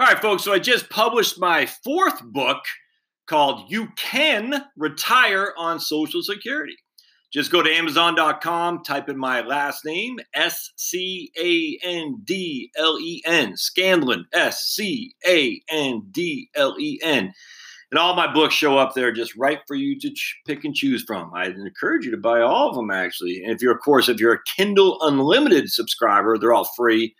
All right, folks. So I just published my fourth book called You Can Retire on Social Security. Just go to Amazon.com, type in my last name, S C A N D L E N, Scandlen, S C A N D L E N. And all my books show up there just right for you to ch- pick and choose from. I encourage you to buy all of them, actually. And if you're, of course, if you're a Kindle Unlimited subscriber, they're all free.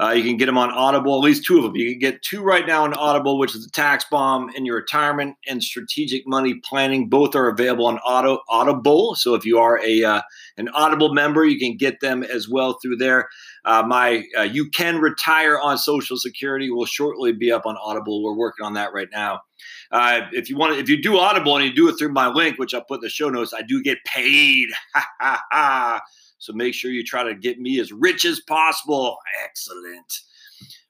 Uh, you can get them on Audible, at least two of them. You can get two right now on Audible, which is the tax bomb in your retirement and strategic money planning. Both are available on Auto Audible. So if you are a uh, an Audible member, you can get them as well through there. Uh, my uh, you can retire on Social Security will shortly be up on Audible. We're working on that right now. Uh, if you want, if you do Audible and you do it through my link, which I'll put in the show notes, I do get paid. So make sure you try to get me as rich as possible. Excellent.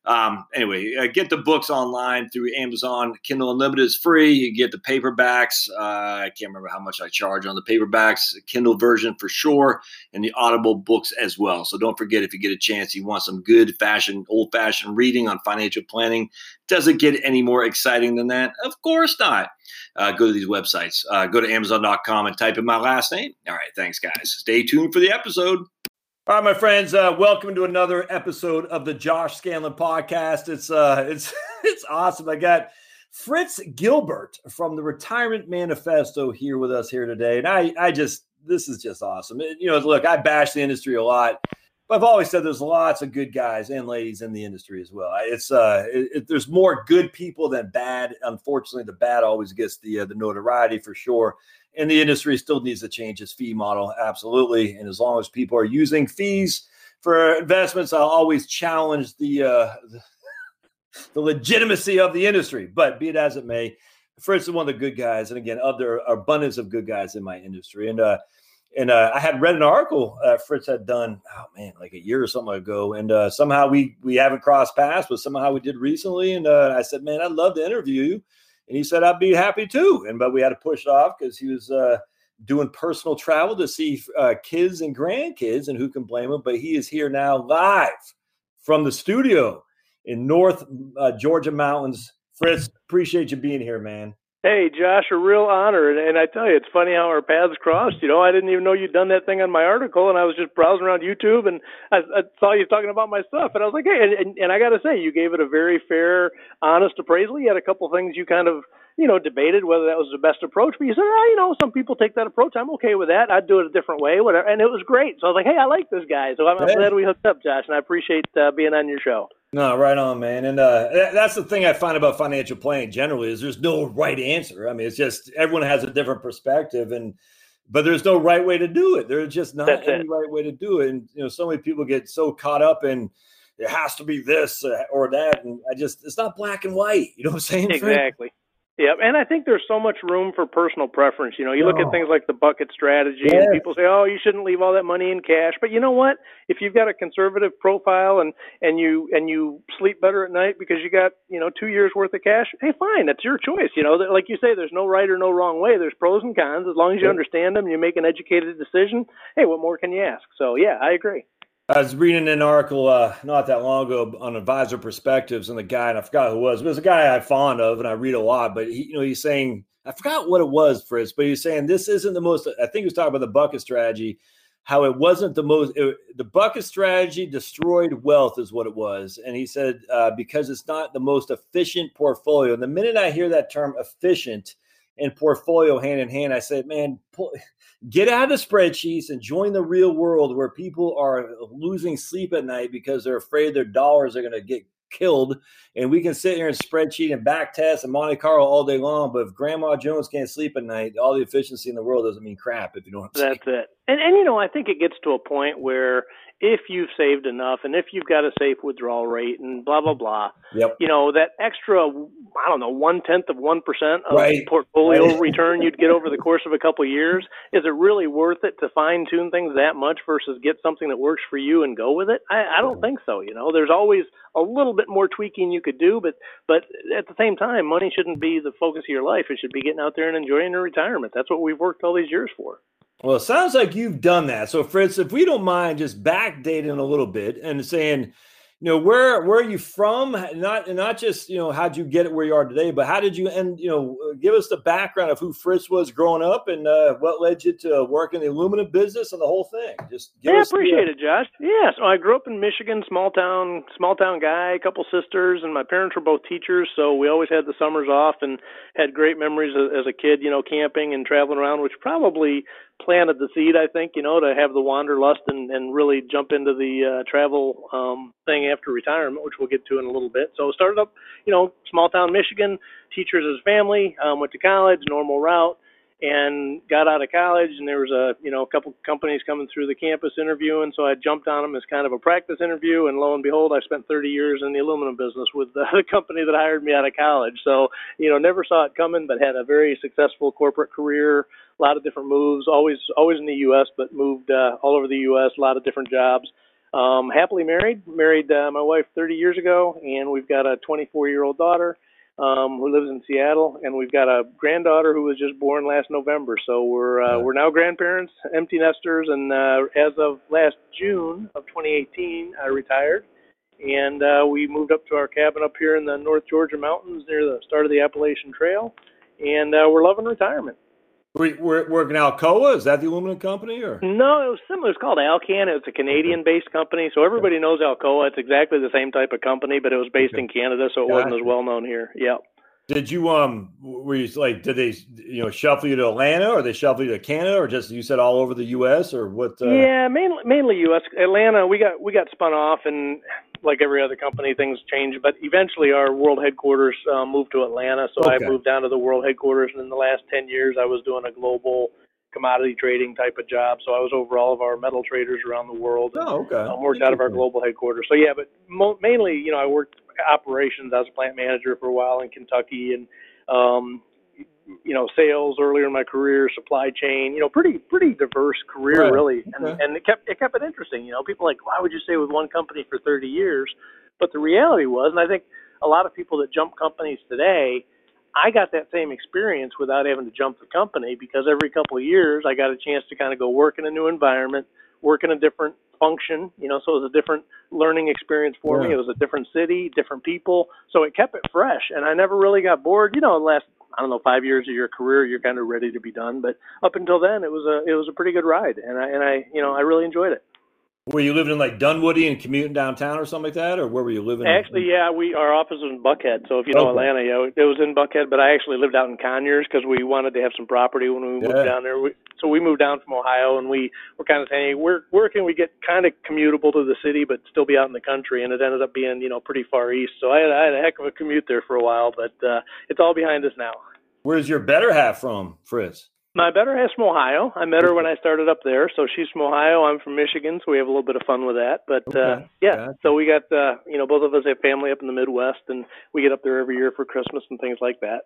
Um, anyway, uh, get the books online through Amazon. Kindle Unlimited is free. You get the paperbacks. Uh, I can't remember how much I charge on the paperbacks, Kindle version for sure, and the Audible books as well. So don't forget if you get a chance, you want some good fashion, old fashioned reading on financial planning. Does it get any more exciting than that? Of course not. Uh, go to these websites. Uh, go to Amazon.com and type in my last name. All right, thanks, guys. Stay tuned for the episode. All right, my friends, uh, welcome to another episode of the Josh Scandlen podcast. It's uh, it's it's awesome. I got Fritz Gilbert from the Retirement Manifesto here with us here today, and I I just this is just awesome. You know, look, I bash the industry a lot, but I've always said there's lots of good guys and ladies in the industry as well. It's uh, it, it, there's more good people than bad. Unfortunately, the bad always gets the uh, the notoriety for sure and the industry still needs to change its fee model absolutely and as long as people are using fees for investments i'll always challenge the uh, the legitimacy of the industry but be it as it may fritz is one of the good guys and again other abundance of good guys in my industry and uh and uh, I had read an article uh, Fritz had done, oh man, like a year or something ago, and uh, somehow we we haven't crossed paths, but somehow we did recently. And uh, I said, man, I'd love to interview you. And he said, I'd be happy too. And but we had to push off because he was uh, doing personal travel to see uh, kids and grandkids, and who can blame him? But he is here now live from the studio in North uh, Georgia mountains. Fritz, appreciate you being here, man. Hey, Josh, a real honor. And, and I tell you, it's funny how our paths crossed. You know, I didn't even know you'd done that thing on my article, and I was just browsing around YouTube, and I, I saw you talking about my stuff, and I was like, hey, and, and, and I got to say, you gave it a very fair, honest appraisal. You had a couple things you kind of you know, debated whether that was the best approach. But you said, oh, you know, some people take that approach. I'm okay with that. I'd do it a different way, whatever. And it was great. So I was like, hey, I like this guy. So I'm, I'm glad we hooked up, Josh, and I appreciate uh, being on your show. No, right on, man. And uh, that's the thing I find about financial planning generally is there's no right answer. I mean, it's just everyone has a different perspective, and but there's no right way to do it. There's just not that's any it. right way to do it. And you know, so many people get so caught up in it has to be this uh, or that, and I just it's not black and white. You know what I'm saying? Exactly. Yeah, and I think there's so much room for personal preference. You know, you look at oh. things like the bucket strategy, yes. and people say, "Oh, you shouldn't leave all that money in cash." But you know what? If you've got a conservative profile and and you and you sleep better at night because you got you know two years worth of cash, hey, fine, that's your choice. You know, like you say, there's no right or no wrong way. There's pros and cons. As long as you understand them, you make an educated decision. Hey, what more can you ask? So yeah, I agree. I was reading an article uh, not that long ago on advisor perspectives, and the guy, and I forgot who it was, but it was a guy I'm fond of, and I read a lot. But he, you know, he's saying, I forgot what it was, Fritz, but he's saying this isn't the most. I think he was talking about the bucket strategy, how it wasn't the most. It, the bucket strategy destroyed wealth, is what it was, and he said uh, because it's not the most efficient portfolio. And the minute I hear that term efficient and portfolio hand in hand, I said, man, pull, get out of the spreadsheets and join the real world where people are losing sleep at night because they're afraid their dollars are going to get killed. And we can sit here and spreadsheet and back test and Monte Carlo all day long. But if Grandma Jones can't sleep at night, all the efficiency in the world doesn't mean crap, if you know what I'm saying. That's it. And, and, you know, I think it gets to a point where if you've saved enough and if you've got a safe withdrawal rate and blah blah blah yep. you know that extra i don't know one tenth of one percent of right. portfolio right. return you'd get over the course of a couple of years is it really worth it to fine tune things that much versus get something that works for you and go with it i, I don't think so you know there's always a little bit more tweaking you could do but but at the same time money shouldn't be the focus of your life it should be getting out there and enjoying your retirement that's what we've worked all these years for well, it sounds like you've done that. So, Fritz, if we don't mind just backdating a little bit and saying, you know where where are you from? Not not just you know how'd you get it where you are today but how did you and you know uh, give us the background of who fritz was growing up and uh, what led you to work in the aluminum business and the whole thing? Just yeah appreciate the, it josh. Yeah so i grew up in michigan small town small town guy a couple sisters and my parents were both teachers so we always had the summers off and had great memories as a kid you know camping and traveling around which probably planted the seed, I think, you know, to have the wanderlust and, and really jump into the uh, travel um, thing after retirement, which we'll get to in a little bit. So started up, you know, small town Michigan, teachers as family, um, went to college, normal route, and got out of college. And there was a, you know, a couple companies coming through the campus interviewing, so I jumped on them as kind of a practice interview. And lo and behold, I spent 30 years in the aluminum business with the, company that hired me out of college. So, you know, never saw it coming, but had a very successful corporate career a lot of different moves. Always always in the U.S., but moved uh, all over the U.S. A lot of different jobs. Um, happily married. Married uh, my wife 30 years ago, and we've got a 24 year old daughter um, who lives in Seattle, and we've got a granddaughter who was just born last November. So we're uh, we're now grandparents, empty nesters, and uh, as of last June of 2018, I retired, and uh, we moved up to our cabin up here in the North Georgia mountains near the start of the Appalachian Trail, and uh, we're loving retirement. We're working Alcoa. Is that the aluminum company, or no? It was similar. It's called Alcan. It's a Canadian-based company, so everybody knows Alcoa. It's exactly the same type of company, but it was based okay. in Canada, so it gotcha. wasn't as well known here. Yeah. Did you um? Were you like? Did they you know shuffle you to Atlanta, or they shuffle you to Canada, or just you said all over the U.S. or what? Uh... Yeah, mainly mainly U.S. Atlanta. We got we got spun off, and like every other company, things change. But eventually, our world headquarters uh, moved to Atlanta, so okay. I moved down to the world headquarters. And in the last ten years, I was doing a global commodity trading type of job. So I was over all of our metal traders around the world. And, oh, okay. Um, worked out of our global headquarters. So yeah, but mo- mainly, you know, I worked operations. I was a plant manager for a while in Kentucky, and um, you know sales earlier in my career, supply chain. You know, pretty pretty diverse career right. really, and okay. and it kept it kept it interesting. You know, people like why would you stay with one company for 30 years? But the reality was, and I think a lot of people that jump companies today. I got that same experience without having to jump the company because every couple of years I got a chance to kind of go work in a new environment, work in a different function, you know, so it was a different learning experience for yeah. me. It was a different city, different people. So it kept it fresh and I never really got bored. You know, last I don't know five years of your career, you're kind of ready to be done. But up until then, it was a it was a pretty good ride, and I and I you know I really enjoyed it. Were you living in like Dunwoody and commuting downtown or something like that, or where were you living? Actually, yeah, we our office was in Buckhead. So if you know okay. Atlanta, yeah, it was in Buckhead. But I actually lived out in Conyers because we wanted to have some property when we moved yeah. down there. We, so we moved down from Ohio, and we were kind of saying, hey, where where can we get kind of commutable to the city, but still be out in the country? And it ended up being you know pretty far east. So I had, I had a heck of a commute there for a while, but uh, it's all behind us now. Where's your better half from, Fritz? My better half's from Ohio. I met her when I started up there. So she's from Ohio. I'm from Michigan, so we have a little bit of fun with that. But uh, okay. uh, yeah, gotcha. so we got uh, you know both of us have family up in the Midwest, and we get up there every year for Christmas and things like that.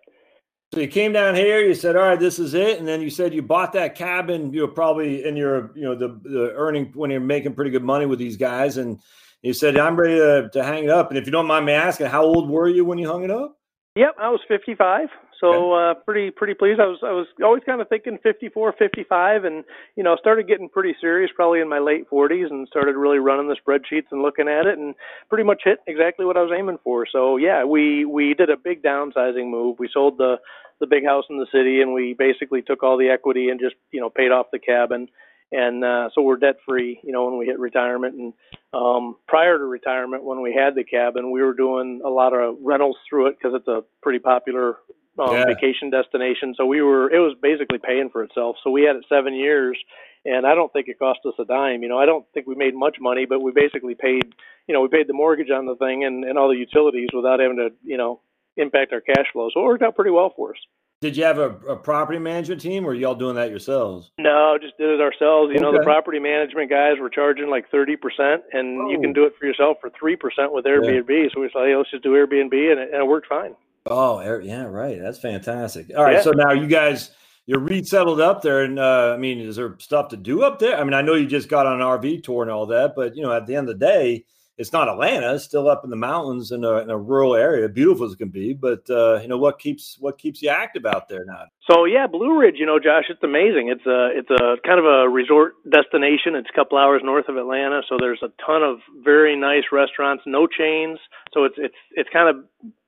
So you came down here. You said, "All right, this is it," and then you said you bought that cabin. You were probably in your you know the the earning when you're making pretty good money with these guys, and you said, "I'm ready to to hang it up." And if you don't mind me asking, how old were you when you hung it up? Yep, I was 55. So uh, pretty pretty pleased. I was I was always kind of thinking 54, 55, and you know started getting pretty serious probably in my late 40s and started really running the spreadsheets and looking at it and pretty much hit exactly what I was aiming for. So yeah, we we did a big downsizing move. We sold the the big house in the city and we basically took all the equity and just you know paid off the cabin and uh, so we're debt free, you know, when we hit retirement. And um, prior to retirement, when we had the cabin, we were doing a lot of rentals through it because it's a pretty popular um, yeah. vacation destination. So we were, it was basically paying for itself. So we had it seven years, and I don't think it cost us a dime. You know, I don't think we made much money, but we basically paid, you know, we paid the mortgage on the thing and, and all the utilities without having to, you know, impact our cash flow. So it worked out pretty well for us. Did you have a, a property management team, or y'all doing that yourselves? No, just did it ourselves. You okay. know, the property management guys were charging like thirty percent, and oh. you can oh. do it for yourself for three percent with Airbnb. Yeah. So we said, hey, let's just do Airbnb, and it, and it worked fine. Oh, yeah, right. That's fantastic. All right, yeah. so now you guys you're resettled up there, and uh, I mean, is there stuff to do up there? I mean, I know you just got on an RV tour and all that, but you know, at the end of the day, it's not Atlanta, it's still up in the mountains in a, in a rural area, beautiful as it can be. But uh, you know what keeps what keeps you active out there now? So yeah, Blue Ridge, you know, Josh, it's amazing. It's a it's a kind of a resort destination. It's a couple hours north of Atlanta, so there's a ton of very nice restaurants, no chains. So it's it's it's kind of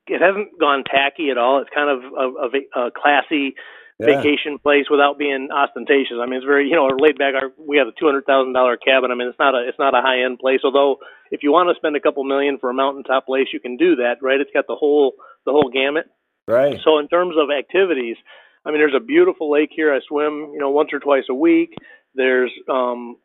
it hasn't gone tacky at all. It's kind of a, a, a classy yeah. vacation place without being ostentatious. I mean, it's very you know laid back. Our, we have a two hundred thousand dollar cabin. I mean, it's not a it's not a high end place. Although if you want to spend a couple million for a mountaintop place, you can do that, right? It's got the whole the whole gamut. Right. So in terms of activities, I mean, there's a beautiful lake here. I swim, you know, once or twice a week. There's um,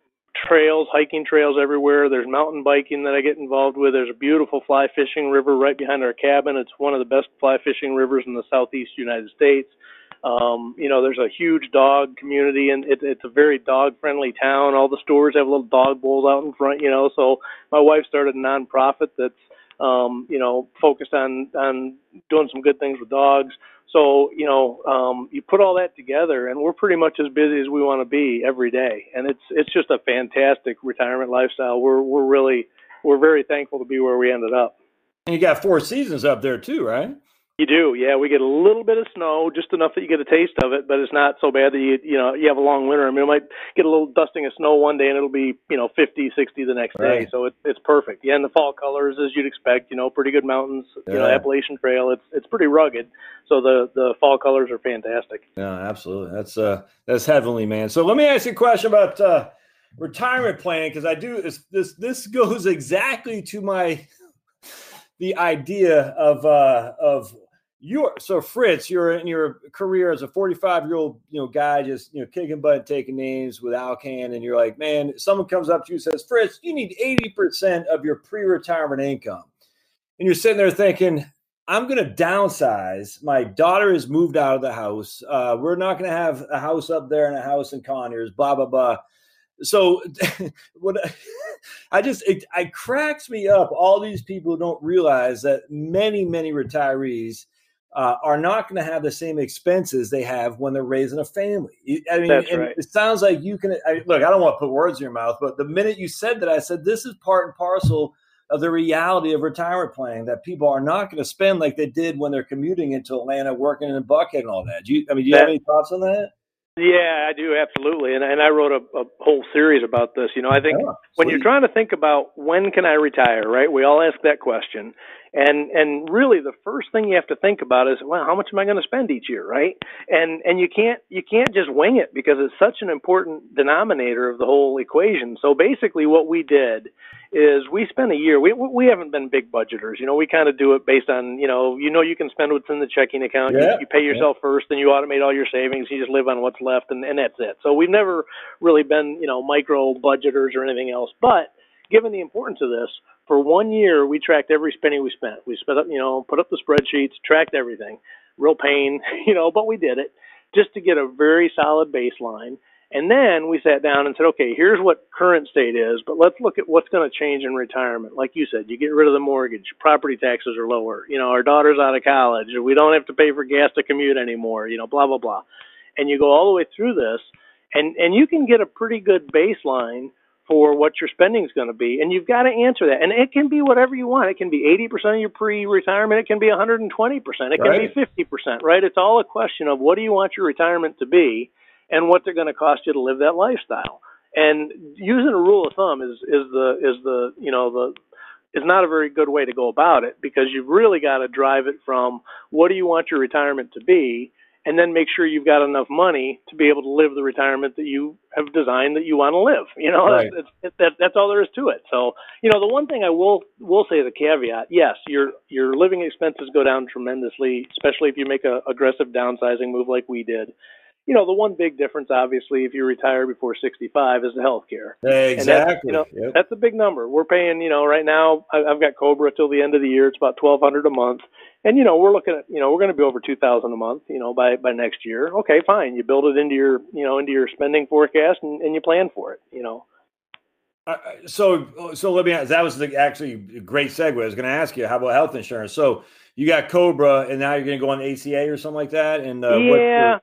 trails, hiking trails everywhere. There's mountain biking that I get involved with. There's a beautiful fly fishing river right behind our cabin. It's one of the best fly fishing rivers in the southeast United States. Um, you know, there's a huge dog community, and it, it's a very dog-friendly town. All the stores have little dog bowls out in front. You know, so my wife started a nonprofit that's, um, you know, focused on on doing some good things with dogs. So you know, um, you put all that together, and we're pretty much as busy as we want to be every day, and it's it's just a fantastic retirement lifestyle. We're we're really we're very thankful to be where we ended up. And you got four seasons up there too, right? You do, yeah. We get a little bit of snow, just enough that you get a taste of it, but it's not so bad that you you know you have a long winter. I mean, it might get a little dusting of snow one day, and it'll be you know 50, 60 the next right. day. So it's it's perfect. Yeah, and the fall colors as you'd expect. You know, pretty good mountains. Yeah. You know, Appalachian Trail. It's it's pretty rugged, so the the fall colors are fantastic. Yeah, absolutely. That's uh that's heavenly, man. So let me ask you a question about uh retirement planning because I do this this this goes exactly to my the idea of uh of you are so Fritz, you're in your career as a 45 year old, you know, guy, just you know, kicking butt, taking names with Alcan, and you're like, man, someone comes up to you and says, Fritz, you need 80% of your pre-retirement income, and you're sitting there thinking, I'm going to downsize. My daughter has moved out of the house. Uh, we're not going to have a house up there and a house in Conyers. Blah blah blah. So, what I just it, it cracks me up. All these people don't realize that many many retirees uh, are not going to have the same expenses they have when they're raising a family. I mean, right. it sounds like you can I, look. I don't want to put words in your mouth, but the minute you said that, I said this is part and parcel of the reality of retirement planning that people are not going to spend like they did when they're commuting into Atlanta, working in a Buckhead and all that. Do you, I mean, do you that, have any thoughts on that? Yeah, I do absolutely, and and I wrote a, a whole series about this. You know, I think when you're trying to think about when can I retire, right? We all ask that question, and and really the first thing you have to think about is well how much am i going to spend each year right? And and you can't you can't just wing it because it's such an important denominator of the whole equation. So basically what we did is we spent a year we we haven't been big budgeters. You know we kind of do it based on you know you know you can spend what's in the checking account. Yeah. you, you pay yourself first and you automate all your savings. You just live on what's left and, and that's it. So we've never really been you know micro budgeters or anything else. But given the importance of this for one year, we tracked every penny we spent. We spent up, you know, put up the spreadsheets, tracked everything. Real pain, you know, but we did it just to get a very solid baseline. And then we sat down and said, okay, here's what current state is, but let's look at what's going to change in retirement. Like you said, you get rid of the mortgage, property taxes are lower. You know, our daughter's out of college, we don't have to pay for gas to commute anymore. You know, blah blah blah. And you go all the way through this, and and you can get a pretty good baseline for what your spending is going to be. And you've got to answer that. And it can be whatever you want. It can be 80% of your pre retirement. It can be 120%. It can right. be 50%, right? It's all a question of what do you want your retirement to be and what they're going to cost you to live that lifestyle. And using a rule of thumb is, is the, is the, you know, the, is not a very good way to go about it because you've really got to drive it from what do you want your retirement to be and then make sure you've got enough money to be able to live the retirement that you have designed that you want to live. You know, right. that's, that's, that, that's all there is to it. So, you know, the one thing I will will say a caveat, yes, your your living expenses go down tremendously, especially if you make a aggressive downsizing move like we did you know, the one big difference, obviously, if you retire before 65, is the health care. Exactly. you know, yep. That's a big number. We're paying, you know, right now, I've got Cobra till the end of the year. It's about 1200 a month. And, you know, we're looking at, you know, we're going to be over 2000 a month, you know, by, by next year. Okay, fine. You build it into your, you know, into your spending forecast and, and you plan for it, you know. Uh, so, so let me ask, that was the, actually a great segue. I was going to ask you, how about health insurance? So you got Cobra and now you're going to go on ACA or something like that. And uh, yeah.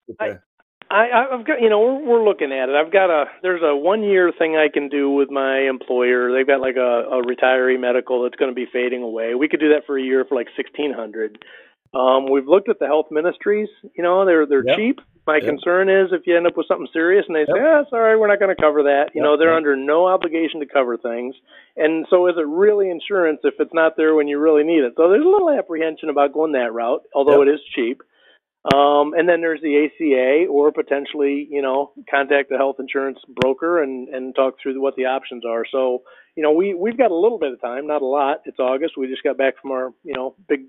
I, I've got, you know, we're, we're looking at it. I've got a, there's a one year thing I can do with my employer. They've got like a, a retiree medical that's going to be fading away. We could do that for a year for like sixteen hundred. Um, we've looked at the health ministries. You know, they're they're yep. cheap. My yep. concern is if you end up with something serious and they say, "Ah, sorry, we're not going to cover that." You yep. know, they're under no obligation to cover things. And so, is it really insurance if it's not there when you really need it? So there's a little apprehension about going that route, although it is cheap. Um, and then there's the ACA, or potentially, you know, contact the health insurance broker and and talk through what the options are. So, you know, we we've got a little bit of time, not a lot. It's August. We just got back from our, you know, big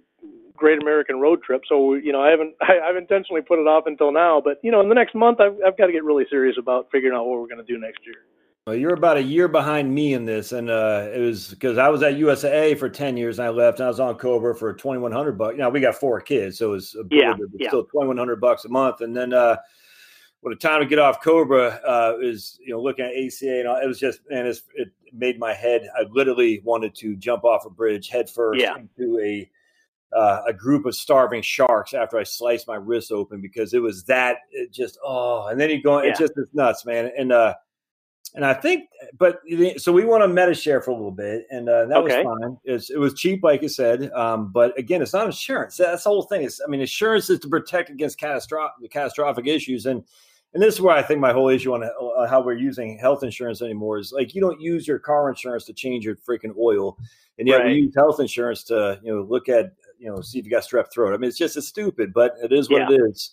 Great American road trip. So, you know, I haven't I, I've intentionally put it off until now. But you know, in the next month, I've I've got to get really serious about figuring out what we're going to do next year. Well, you're about a year behind me in this, and uh, it was because I was at USA for ten years, and I left, and I was on Cobra for twenty one hundred bucks. You know, we got four kids, so it was a yeah, yeah. still twenty one hundred bucks a month. And then uh, when the time to get off Cobra uh, is, you know, looking at ACA, and all, it was just, man, it made my head. I literally wanted to jump off a bridge head first yeah. into a uh, a group of starving sharks after I sliced my wrist open because it was that it just oh, and then you go, yeah. it just is nuts, man, and uh and I think, but so we went on Medi-Share for a little bit, and uh, that okay. was fine. It's, it was cheap, like I said. Um, but again, it's not insurance. That's the whole thing. It's, I mean, insurance is to protect against catastrophic catastrophic issues, and and this is where I think my whole issue on uh, how we're using health insurance anymore is like you don't use your car insurance to change your freaking oil, and yet right. we use health insurance to you know look at you know see if you got strep throat. I mean, it's just it's stupid, but it is what yeah. it is.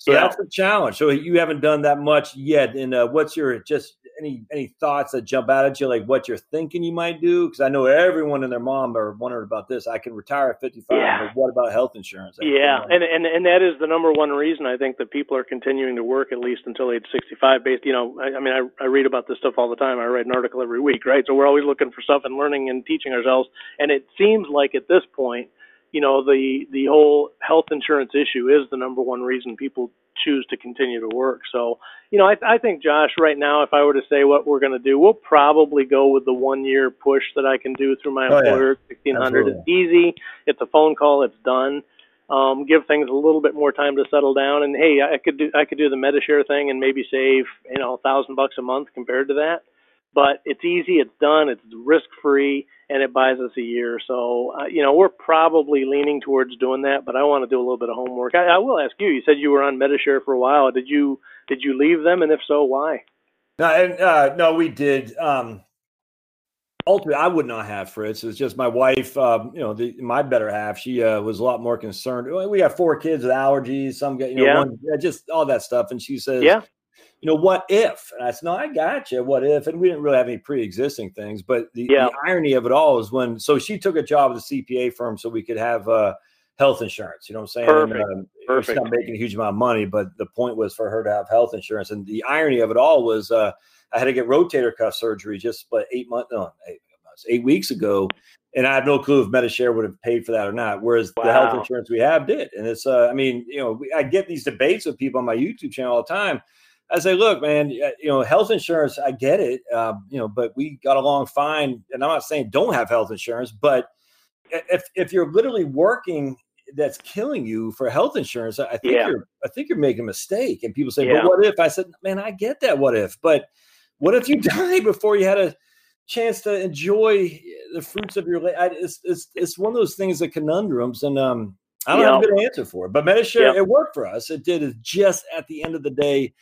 So yeah. that's the challenge. So you haven't done that much yet. And uh, what's your just any any thoughts that jump out at you, like what you're thinking you might do? Because I know everyone and their mom are wondering about this. I can retire at 55, yeah. but what about health insurance? Yeah, and, and and that is the number one reason I think that people are continuing to work at least until age 65. Based, you know, I, I mean, I, I read about this stuff all the time. I write an article every week, right? So we're always looking for stuff and learning and teaching ourselves. And it seems like at this point you know the the whole health insurance issue is the number one reason people choose to continue to work. So, you know, I, I think Josh, right now, if I were to say what we're going to do, we'll probably go with the one year push that I can do through my oh, employer. Sixteen hundred is easy. It's a phone call. It's done. Um, give things a little bit more time to settle down. And hey, I could do I could do the Medi-Share thing and maybe save you know a thousand bucks a month compared to that but it's easy, it's done, it's risk free, and it buys us a year. So, uh, you know, we're probably leaning towards doing that, but I want to do a little bit of homework. I, I will ask you. You said you were on Medi-Share for a while. Did you did you leave them, and if so, why? No, and, uh, no, we did. Um, ultimately, I would not have Fritz. It's just my wife. Um, you know, the, my better half. She uh, was a lot more concerned. We have four kids with allergies. Some get, you know, yeah. one, just all that stuff. And she says, yeah you know, what if? And I said, no, I got you. What if? And we didn't really have any pre-existing things. But the, yeah. the irony of it all is when, so she took a job at a CPA firm so we could have uh, health insurance. You know what I'm saying? Perfect. And, um, Perfect. She's not making a huge amount of money, but the point was for her to have health insurance. And the irony of it all was uh, I had to get rotator cuff surgery just but eight months, no, eight, eight weeks ago. And I have no clue if Medi-Share would have paid for that or not. Whereas wow. the health insurance we have did. And it's, uh, I mean, you know, I get these debates with people on my YouTube channel all the time I say, look, man, you know, health insurance, I get it, um, you know, but we got along fine. And I'm not saying don't have health insurance, but if if you're literally working that's killing you for health insurance, I think yeah. you're I think you're making a mistake. And people say, yeah. but what if? I said, man, I get that. What if? But what if you die before you had a chance to enjoy the fruits of your life? It's, it's it's one of those things, the conundrums, and um, I don't have a good answer for it. But Medi-Share, it worked for us. It did. It just at the end of the day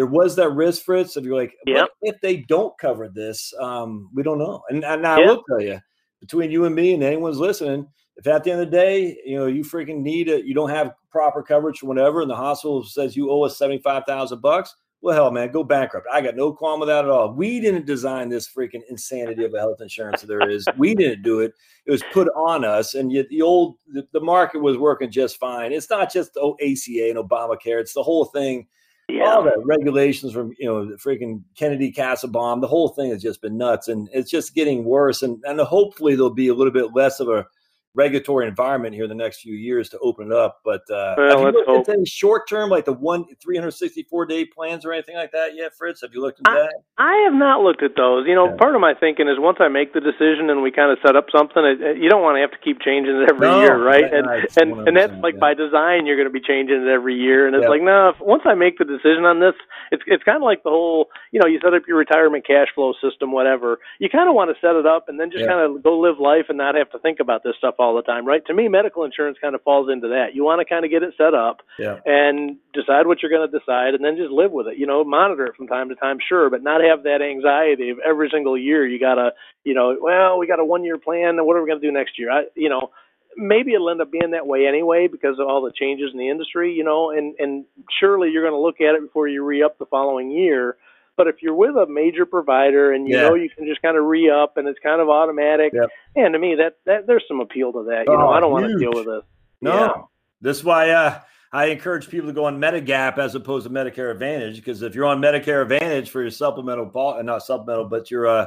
there was that risk, Fritz. If you're like, yep. if they don't cover this, um, we don't know. And, and I will tell you, between you and me and anyone's listening, if at the end of the day, you know, you freaking need it, you don't have proper coverage or whatever, and the hospital says you owe us seventy five thousand bucks, well, hell, man, go bankrupt. I got no qualm with that at all. We didn't design this freaking insanity of a health insurance there is. We didn't do it. It was put on us, and yet the old the, the market was working just fine. It's not just the ACA and Obamacare; it's the whole thing yeah. all the regulations from you know the freaking Kennedy Kassebaum, the whole thing has just been nuts, and it's just getting worse. And and hopefully there'll be a little bit less of a regulatory environment here in the next few years to open it up. But uh, well, have you looked at any short term, like the one 364 day plans or anything like that yet, Fritz? Have you looked at that? I have not looked at those. You know, yeah. part of my thinking is once I make the decision and we kind of set up something, it, it, you don't want to have to keep changing it every no, year, right? and and and that's like yeah. by design, you're going to be changing it every year, and it's Yeah. like no. If, once I make the decision on this, it's it's kind of like the whole, you know, you set up your retirement cash flow system, whatever. You kind of want to set it up and then just kind of go live life and not have to think about this stuff all the time, right? To me, medical insurance kind of falls into that. You want to kind of get it set up Yeah. and decide what you're going to decide and then just live with it you know monitor it from time to time sure but not have that anxiety of every single year you got to you know well we got a one year plan and what are we going to do next year i you know maybe it'll end up being that way anyway because of all the changes in the industry you know and and surely you're going to look at it before you re-up the following year but if you're with a major provider and you Yeah. know you can just kind of re-up and it's kind of automatic Yep. and to me that that there's some appeal to that you know Oh, i don't want to deal with this No, Yeah. this is why uh, I encourage people to go on Medigap as opposed to Medicare Advantage because if you're on Medicare Advantage for your supplemental, pol- uh, not supplemental, but your uh,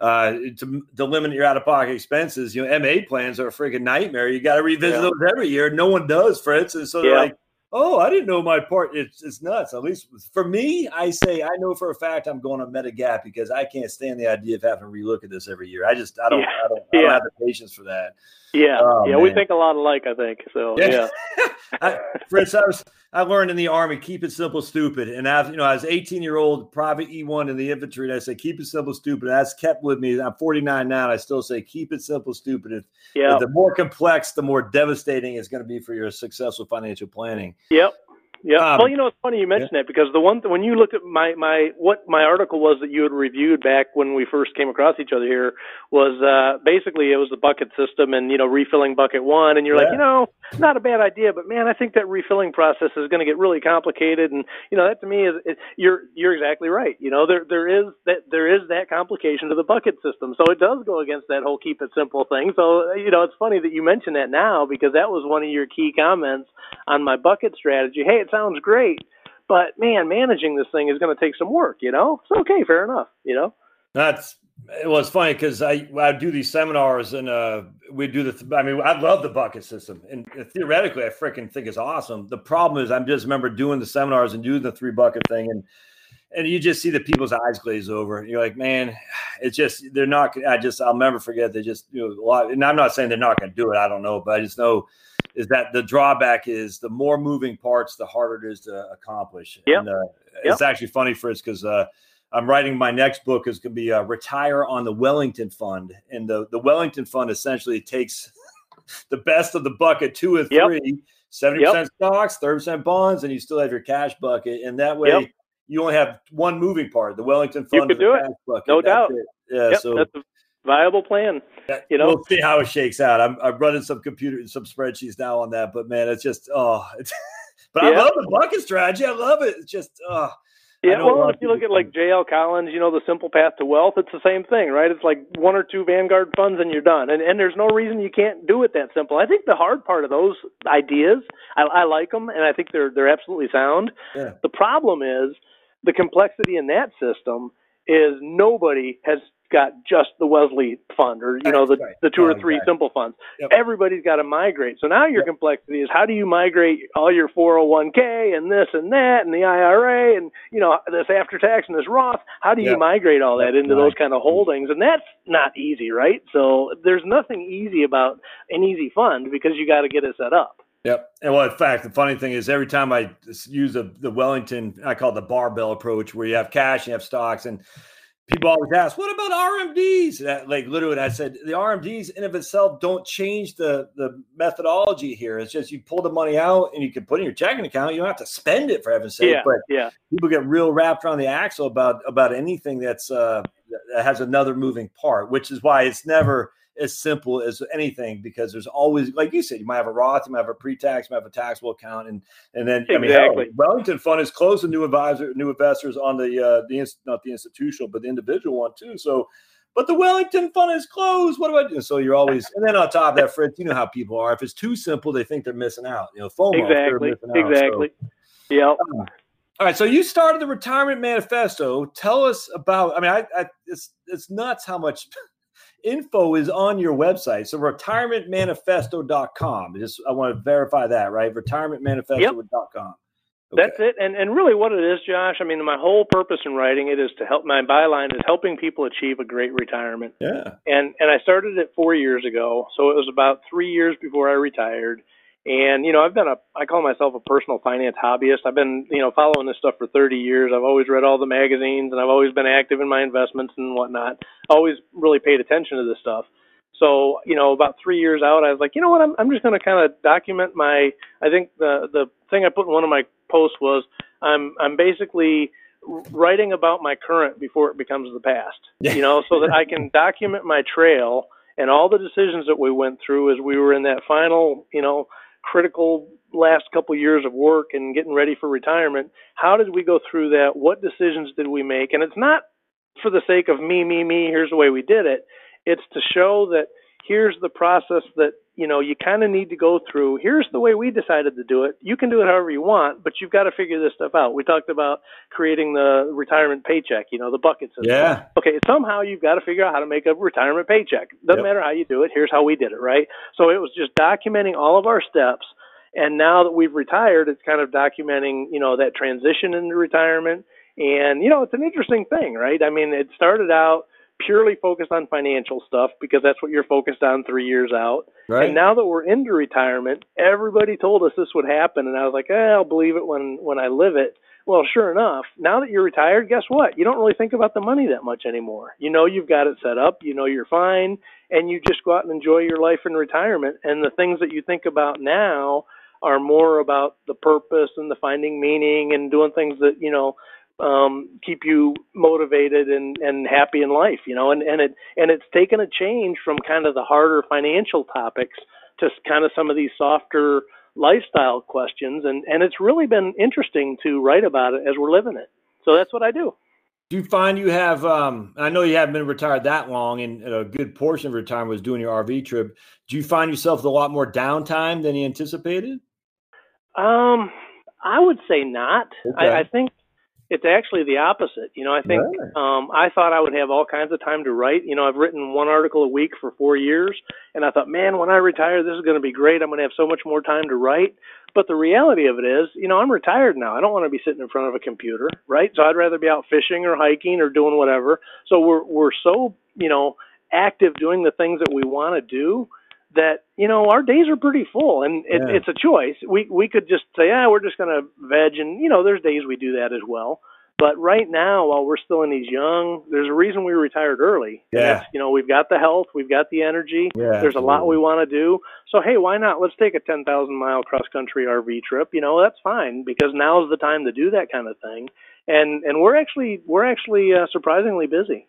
uh, to, to limit your out-of-pocket expenses, you know, MA plans are a freaking nightmare. You got to revisit Yeah. those every year. No one does, Fritz. And so they're Yeah. like, oh, I didn't know my part. It's, it's nuts. At least for me, I say I know for a fact I'm going on Medigap because I can't stand the idea of having to relook at this every year. I just I don't Yeah. I don't, I don't Yeah. have the patience for that. Yeah, Oh, yeah, we think a lot alike. I think so. Yeah, I, Fritz, I was I learned in the army, keep it simple, stupid. And I, you know, I was 18 year old private E1 in the infantry, and I said, keep it simple, stupid. That's kept with me. I'm 49 now, and I still say, keep it simple, stupid. If, yeah, The more complex, the more devastating it's going to be for your successful financial planning. yep. Yeah. Um, well, you know, it's funny you mentioned that because the one th- when you look at my my what my article was that you had reviewed back when we first came across each other here was uh basically it was the bucket system and you know refilling bucket one and you're like you know not a bad idea but man I think that refilling process is going to get really complicated and you know that to me is it, you're you're exactly right. You know there there is that there is that complication to the bucket system. So it does go against that whole keep it simple thing. So you know it's funny that you mention that now because that was one of your key comments on my bucket strategy. Hey, it sounds great, but man, managing this thing is going to take some work. You know, it's okay, fair enough. You know, That's it was funny because I I do these seminars and uh we do the I mean I love the bucket system and theoretically I freaking think it's awesome. The problem is I'm just remember doing the seminars and doing the three bucket thing and and you just see the people's eyes glaze over. And you're like, man, it's just they're not. I just I'll never forget. They just you know a lot. And I'm not saying they're not going to do it. I don't know, but I just know is that the drawback is the more moving parts, the harder it is to accomplish. Yep. And, uh, It's actually funny, Fritz, because uh, I'm writing my next book is going to be uh, retire on the Wellington Fund, and the the Wellington Fund essentially takes the best of the bucket, two and Yep. three. 70% stocks, 30% bonds, and you still have your cash bucket. And that way, Yep. you only have one moving part. The Wellington Fund is a do it. bucket. No That's doubt. it. Yeah. yep, so that's a viable plan. you know? we'll see how it shakes out. I'm, I'm running some computer, some spreadsheets now on that, but man, it's just, oh, it's, but I love the bucket strategy. I love it. It's just, oh, Yeah, know a lot well, if you look at like J.L. Collins, you know, the simple path to wealth, it's the same thing, right? It's like one or two Vanguard funds and you're done. And and there's no reason you can't do it that simple. I think the hard part of those ideas, I, I like them, and I think they're they're absolutely sound. Yeah. The problem is the complexity in that system is nobody has got just the Wellesley fund or you know the Right. the two Oh, or three exactly. simple funds. Yep. Everybody's got to migrate. So now your Yep. complexity is how do you migrate all your 401k and this and that and the IRA and you know this after tax and this Roth. How do you Yep. migrate all that into those kind of holdings? And that's not easy, right? So there's nothing easy about an easy fund because you got to get it set up. Yep. And well, in fact, the funny thing is, every time I use the, the Wellington, I call it the barbell approach, where you have cash you have stocks, and people always ask, "What about RMDs?" That, like literally, I said the RMDs in and of itself don't change the the methodology here. It's just you pull the money out and you can put it in your checking account. You don't have to spend it for heaven's sake. Yeah, But yeah, people get real wrapped around the axle about about anything that's uh that has another moving part, which is why it's never as simple as anything because there's always like you said, you might have a Roth, you might have a pre-tax, you might have a taxable account, and and then I mean, hell, Exactly. Wellington Fund is closed to new advisor, new investors on the uh the not the institutional, but the individual one too. So. But the Wellington Fund is closed. What do I do? So you're always, and then on top of that, Fritz, you know how people are. If it's too simple, they think they're missing out. You know, FOMO. exactly. So- exactly. Yep. all right, so you started the retirement manifesto. Tell us about. I mean, I, I it's it's nuts how much info is on your website. So retirementmanifesto.com. Just I want to verify that, right? Retirementmanifesto.com. Okay. That's it. And and really what it is, Josh, I mean my whole purpose in writing it is to help my byline is helping people achieve a great retirement. Yeah. And and I started it 4 years ago. So it was about 3 years before I retired. And you know, I've been a I call myself a personal finance hobbyist. I've been, you know, following this stuff for 30 years. I've always read all the magazines and I've always been active in my investments and whatnot. Always really paid attention to this stuff. So, you know, about three years out, I was like, you know what, I'm, I'm just going to kind of document my, I think the, the thing I put in one of my posts was I'm, I'm basically writing about my current before it becomes the past, you know, so that I can document my trail and all the decisions that we went through as we were in that final, you know, critical last couple years of work and getting ready for retirement. How did we go through that? What decisions did we make? And it's not for the sake of me, me, me, here's the way we did it. It's to show that here's the process that you know you kind of need to go through. Here's the way we decided to do it. You can do it however you want, but you've got to figure this stuff out. We talked about creating the retirement paycheck. You know, the bucket system. Yeah. Okay. Somehow you've got to figure out how to make a retirement paycheck. Doesn't yep. matter how you do it. Here's how we did it. Right. So it was just documenting all of our steps. And now that we've retired, it's kind of documenting, you know, that transition into retirement. And, you know, it's an interesting thing, right? I mean, it started out purely focused on financial stuff because that's what you're focused on three years out. Right. And now that we're into retirement, everybody told us this would happen, and I was like, eh, I'll believe it when when I live it. Well, sure enough, now that you're retired, guess what? You don't really think about the money that much anymore. You know you've got it set up, you know you're fine, and you just go out and enjoy your life in retirement. And the things that you think about now are more about the purpose and the finding meaning and doing things that, you know, um, keep you motivated and, and happy in life, you know, and, and it and it's taken a change from kind of the harder financial topics to kind of some of these softer lifestyle questions and, and it's really been interesting to write about it as we're living it. So that's what I do. Do you find you have um, I know you haven't been retired that long and a good portion of your time was doing your RV trip. Do you find yourself with a lot more downtime than you anticipated? Um I would say not. Okay. I, I think it's actually the opposite. You know, I think Really? um, I thought I would have all kinds of time to write. You know, I've written one article a week for four years, and I thought, man, when I retire, this is going to be great. I'm going to have so much more time to write. But the reality of it is, you know, I'm retired now. I don't want to be sitting in front of a computer, right? So I'd rather be out fishing or hiking or doing whatever. So we're we're so you know active doing the things that we want to do that you know our days are pretty full and it, Yeah. it's a choice. We we could just say yeah we're just going to veg and you know there's days we do that as well. But right now while we're still in these young there's a reason we retired early. Yeah. you know we've got the health we've got the energy. Yeah, there's a lot we want to do. So hey why not? Let's take a 10,000 mile cross country RV trip. You know that's fine because now's the time to do that kind of thing. And and we're actually we're actually uh, surprisingly busy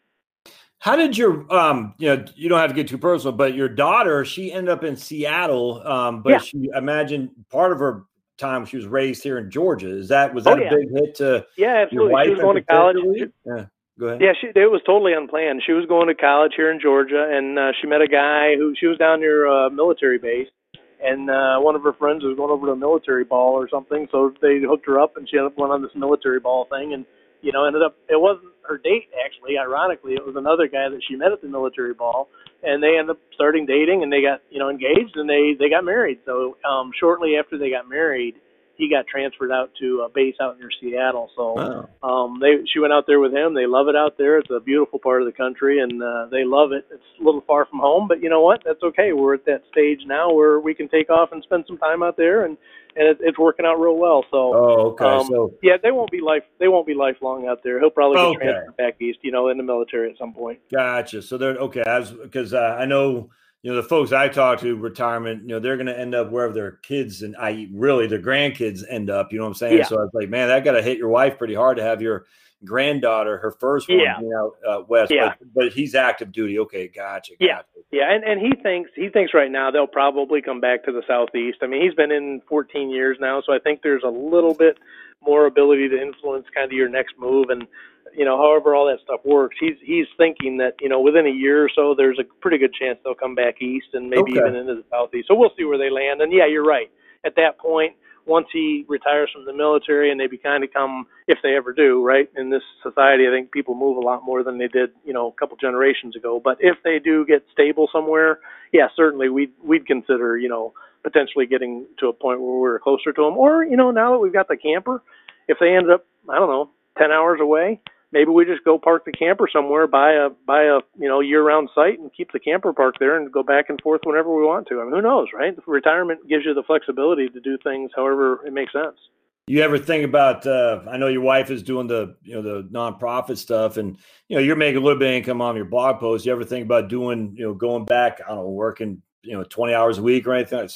How did your um you know you don't have to get too personal, but your daughter she ended up in Seattle, um, but Yeah. she imagine part of her time she was raised here in Georgia. Is that was Oh, that a yeah. big hit to yeah your absolutely wife she was going to college particularly? Yeah, go ahead. Yeah, she it was totally unplanned. She was going to college here in Georgia, and uh, she met a guy who she was down near a military base, and uh, one of her friends was going over to a military ball or something, so they hooked her up, and she ended up going on this military ball thing, and you know ended up it wasn't her date actually. Ironically, it was another guy that she met at the military ball, and they ended up starting dating, and they got you know engaged, and they they got married. So um, shortly after they got married, he got transferred out to a base out near Seattle. So Wow. um they she went out there with him they love it out there it's a beautiful part of the country and uh they love it it's a little far from home but you know what that's okay we're at that stage now where we can take off and spend some time out there and and it, it's working out real well so Oh, okay. um, so yeah they won't be life they won't be lifelong out there he'll probably Okay. transferred back east you know in the military at some point Gotcha. So they're okay. As because uh, I know you know the folks I talk to retirement, you know they're going to end up wherever their kids and I really their grandkids end up. You know what I'm saying? Yeah. So I was like, man, that got to hit your wife pretty hard to have your granddaughter, her first one, Yeah. you know, uh, west. Yeah. But, but he's active duty. Okay, gotcha. Yeah. gotcha. Yeah, and and he thinks he thinks right now they'll probably come back to the southeast. I mean, he's been in 14 years now, so I think there's a little bit more ability to influence kind of your next move and you know, however all that stuff works. He's he's thinking that, you know, within a year or so there's a pretty good chance they'll come back east and maybe Okay. even into the southeast. So we'll see where they land. And yeah, you're right. At that point, once he retires from the military and they kind of come, if they ever do, right? In this society, I think people move a lot more than they did, you know, a couple generations ago. But if they do get stable somewhere, yeah, certainly we'd we'd consider, you know, potentially getting to a point where we're closer to them. Or you know, now that we've got the camper, if they ended up, I don't know, ten hours away, maybe we just go park the camper somewhere, buy a buy a you know year round site, and keep the camper parked there, and go back and forth whenever we want to. I mean, who knows, right? Retirement gives you the flexibility to do things however it makes sense. You ever think about? Uh, I know your wife is doing the you know the nonprofit stuff, and you know you're making a little bit of income on your blog posts. You ever think about doing you know going back? I don't know, working you know 20 hours a week or anything?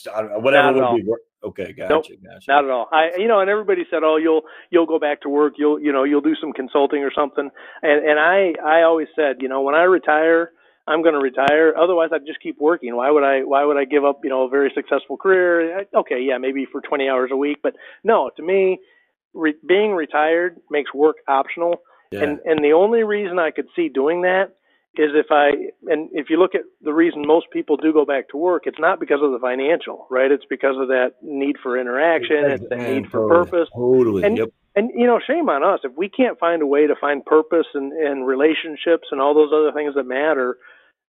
Whatever would be Okay, gotcha, nope, gotcha. Not at all. I, you know, and everybody said, "Oh, you'll you'll go back to work. You'll you know you'll do some consulting or something." And and I I always said, you know, when I retire, I'm going to retire. Otherwise, I'd just keep working. Why would I Why would I give up you know a very successful career? Okay, yeah, maybe for 20 hours a week, but no, to me, re- being retired makes work optional. Yeah. And and the only reason I could see doing that is if I and if you look at the reason most people do go back to work, it's not because of the financial, right? It's because of that need for interaction, it's the need for purpose. Totally. And, yep. and you know, shame on us if we can't find a way to find purpose and, and relationships and all those other things that matter,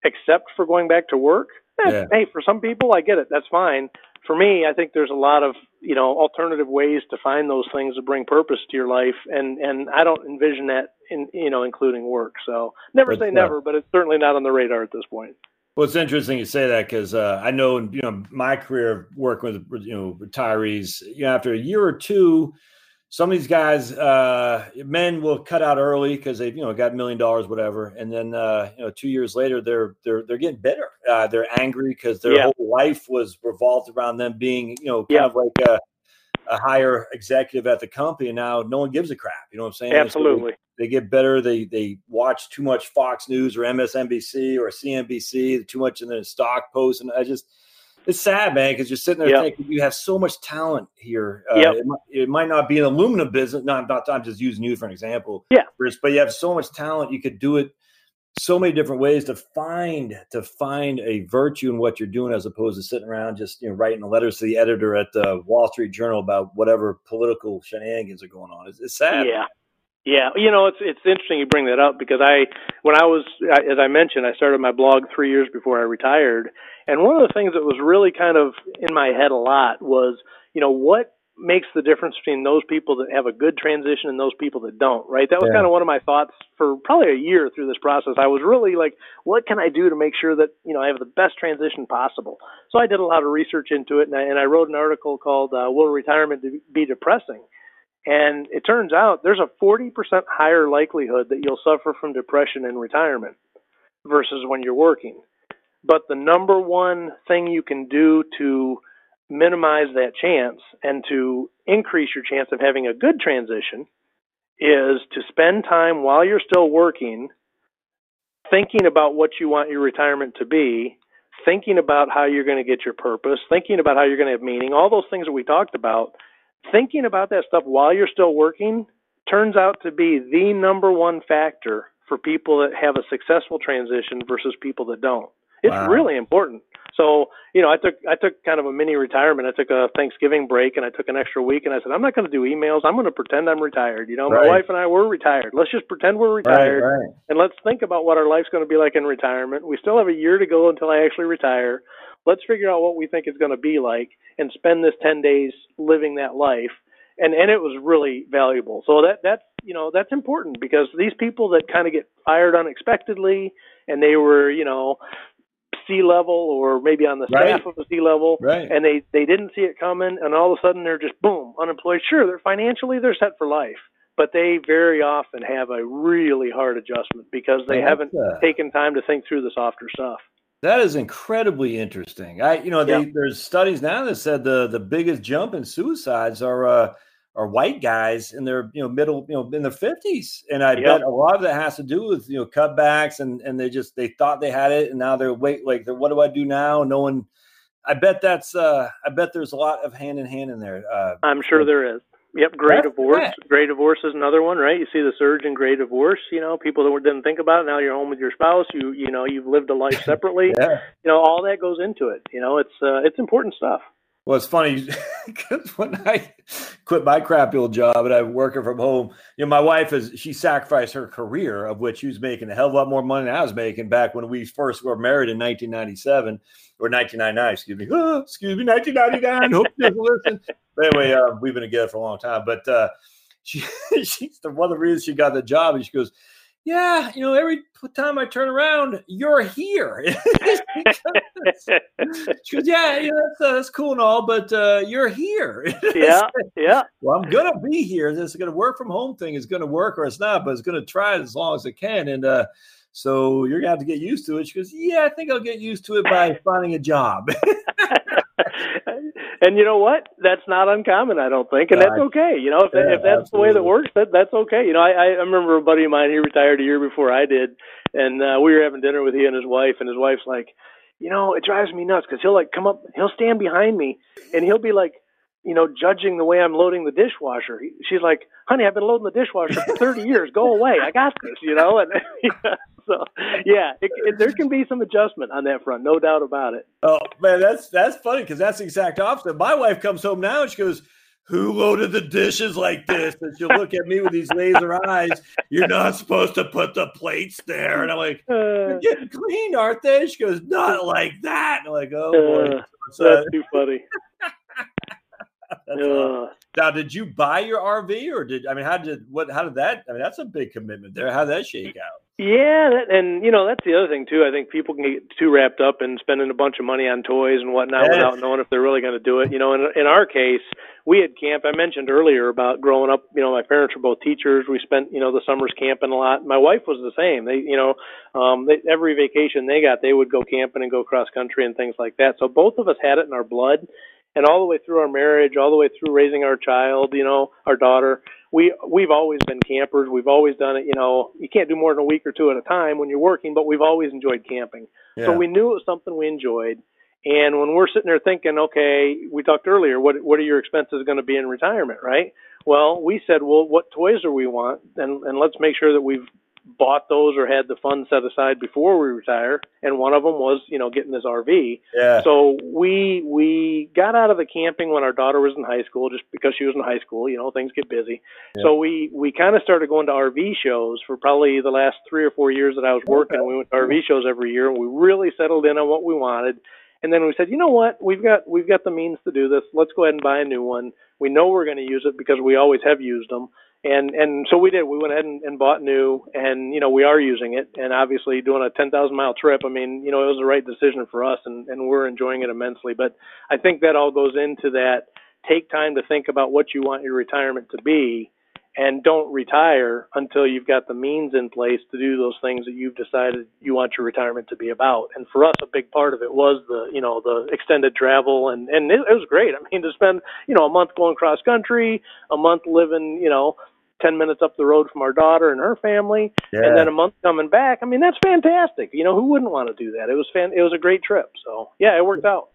except for going back to work. Eh, yeah. Hey, for some people, I get it. That's fine for me, I think there's a lot of you know alternative ways to find those things to bring purpose to your life, and and I don't envision that in you know including work. So never but, say never, but it's certainly not on the radar at this point. Well, it's interesting you say that because uh, I know you know my career of working with you know retirees. You know, after a year or two, some of these guys, uh, men will cut out early because they've you know got a million dollars, whatever, and then uh, you know two years later they're they're they're getting bitter. Uh, they're angry because their yeah. whole life was revolved around them being you know kind yeah. of like a, a, higher executive at the company, and now no one gives a crap. You know what I'm saying? Absolutely. So they, they, get better. They they watch too much Fox News or MSNBC or CNBC, too much in the stock posts, and I just it's sad, man, because you're sitting there yep. thinking you have so much talent here. Uh, yep. it, might, it, might not be an aluminum business. No, I'm not. I'm just using you for an example. Yeah. Bruce, but you have so much talent. You could do it so many different ways to find to find a virtue in what you're doing, as opposed to sitting around just you know writing letters to the editor at the Wall Street Journal about whatever political shenanigans are going on. It's, it's sad. Yeah. Yeah, you know it's it's interesting you bring that up because I when I was as I mentioned I started my blog 3 years before I retired and one of the things that was really kind of in my head a lot was you know what makes the difference between those people that have a good transition and those people that don't right that was yeah. kind of one of my thoughts for probably a year through this process I was really like what can I do to make sure that you know I have the best transition possible so I did a lot of research into it and I, and I wrote an article called uh, will retirement be depressing and it turns out there's a 40% higher likelihood that you'll suffer from depression in retirement versus when you're working. But the number one thing you can do to minimize that chance and to increase your chance of having a good transition is to spend time while you're still working thinking about what you want your retirement to be, thinking about how you're going to get your purpose, thinking about how you're going to have meaning, all those things that we talked about thinking about that stuff while you're still working turns out to be the number one factor for people that have a successful transition versus people that don't. It's wow. really important. So, you know, I took I took kind of a mini retirement. I took a Thanksgiving break and I took an extra week and I said, I'm not going to do emails. I'm going to pretend I'm retired. You know, right. my wife and I were retired. Let's just pretend we're retired right, right. and let's think about what our life's going to be like in retirement. We still have a year to go until I actually retire. Let's figure out what we think it's going to be like and spend this 10 days living that life. And and it was really valuable. So that that's you know that's important because these people that kind of get fired unexpectedly and they were you know C level or maybe on the staff right. of a C level right. and they they didn't see it coming and all of a sudden they're just boom unemployed sure they're financially they're set for life but they very often have a really hard adjustment because they haven't taken time to think through the softer stuff that is incredibly interesting. I, you know, they, yeah. there's studies now that said the the biggest jump in suicides are uh, are white guys in their you know middle you know in their fifties, and I bet a lot of that has to do with you know cutbacks and and they just they thought they had it and now they're wait like what do I do now? No one. I bet that's uh I bet there's a lot of hand in hand in there. Uh, I'm sure there is. Yep, gray divorce. Gray divorce is another one, right? You see the surge in gray divorce. You know, people that didn't think about it. Now you're home with your spouse. You you know you've lived a life separately. yeah. You know, all that goes into it. You know, it's uh, it's important stuff. Well, it's funny because when I quit my crappy old job and I'm working from home, you know, my wife is she sacrificed her career, of which she was making a hell of a lot more money than I was making back when we first were married in 1997 or 1999. Excuse me, oh, excuse me, 1999. Hope you listen. But anyway, uh, we've been together for a long time. But uh, she, she's the one of the reasons she got the job, and she goes, yeah, you know, every time I turn around, you're here. she goes, yeah, yeah, that's, uh, that's cool and all, but uh, you're here. yeah, yeah. Well, I'm gonna be here. This is gonna work from home thing is gonna work or it's not, but it's gonna try it as long as it can. And uh, so you're gonna have to get used to it. She goes, yeah, I think I'll get used to it by finding a job and you know what? That's not uncommon, I don't think, and that's okay. You know, if yeah, if that's absolutely. the way that works, that that's okay. You know, I I remember a buddy of mine. He retired a year before I did, and uh, we were having dinner with he and his wife, and his wife's like, you know, it drives me nuts because he'll like come up, he'll stand behind me, and he'll be like, you know, judging the way I'm loading the dishwasher. She's like, "Honey, I've been loading the dishwasher for 30 years. Go away. I got this." You know, and so yeah, it, it, there can be some adjustment on that front, no doubt about it. Oh man, that's that's funny because that's the exact opposite. My wife comes home now and she goes, "Who loaded the dishes like this?" And she'll look at me with these laser eyes. You're not supposed to put the plates there, and I'm like, "They're uh. getting clean, aren't they?" She goes, "Not like that." And I'm like, "Oh boy." Uh, that's too funny. uh, now, did you buy your RV, or did I mean, how did what? How did that? I mean, that's a big commitment there. How did that shake out? Yeah, that, and you know that's the other thing too. I think people can get too wrapped up in spending a bunch of money on toys and whatnot yes. without knowing if they're really going to do it. You know, in in our case, we had camp. I mentioned earlier about growing up. You know, my parents were both teachers. We spent you know the summers camping a lot. My wife was the same. They you know um, they, every vacation they got, they would go camping and go cross country and things like that. So both of us had it in our blood and all the way through our marriage, all the way through raising our child, you know, our daughter, we we've always been campers. We've always done it. You know, you can't do more than a week or two at a time when you're working, but we've always enjoyed camping. Yeah. So we knew it was something we enjoyed. And when we're sitting there thinking, okay, we talked earlier, what what are your expenses going to be in retirement, right? Well, we said, well, what toys do we want, and and let's make sure that we've bought those or had the funds set aside before we retire and one of them was you know getting this RV yeah. so we we got out of the camping when our daughter was in high school just because she was in high school you know things get busy. Yeah. so we we kind of started going to RV shows for probably the last 3 or 4 years that I was working. Okay. we went to RV shows every year and we really settled in on what we wanted. And then we said you know what? We've got we've got the means to do this. Let's go ahead and buy a new one. We know we're going to use it because we always have used them and and so we did. We went ahead and, and bought new, and you know we are using it, and obviously doing a ten thousand mile trip. I mean, you know, it was the right decision for us, and and we're enjoying it immensely. But I think that all goes into that. Take time to think about what you want your retirement to be, and don't retire until you've got the means in place to do those things that you've decided you want your retirement to be about. And for us, a big part of it was the, you know, the extended travel, and and it, it was great. I mean, to spend, you know, a month going cross country, a month living, you know, 10 minutes up the road from our daughter and her family yeah. and then a month coming back i mean that's fantastic you know who wouldn't want to do that it was fan it was a great trip so yeah it worked out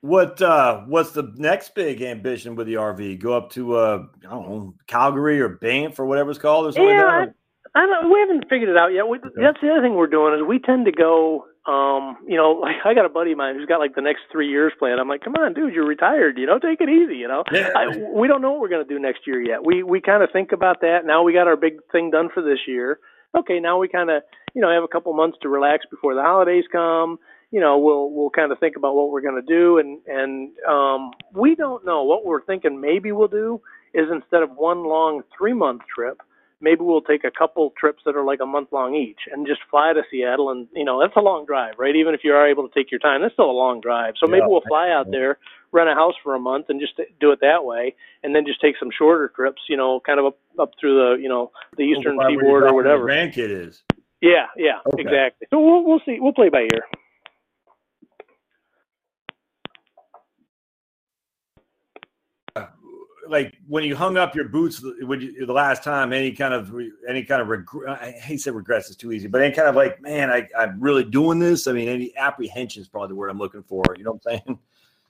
what uh what's the next big ambition with the rv go up to uh i don't know calgary or banff or whatever it's called or something yeah, like I, I don't we haven't figured it out yet we, okay. that's the other thing we're doing is we tend to go um, you know, like I got a buddy of mine who's got like the next three years planned. I'm like, come on, dude, you're retired. You know, take it easy. You know, yeah. I, we don't know what we're gonna do next year yet. We we kind of think about that. Now we got our big thing done for this year. Okay, now we kind of you know have a couple months to relax before the holidays come. You know, we'll we'll kind of think about what we're gonna do, and and um, we don't know. What we're thinking. Maybe we'll do is instead of one long three month trip maybe we'll take a couple trips that are like a month long each and just fly to Seattle and you know that's a long drive right? Even if you are able to take your time that's still a long drive. So maybe yeah, we'll fly out there rent a house for a month and just do it that way and then just take some shorter trips you know kind of up up through the you know the eastern seaboard or whatever. grandkid is. Yeah yeah okay. exactly. So we'll we'll see. We'll play by ear like when you hung up your boots you, the last time any kind of any kind of regret i hate say regrets is too easy but any kind of like man I, i'm really doing this i mean any apprehension is probably the word i'm looking for you know what i'm saying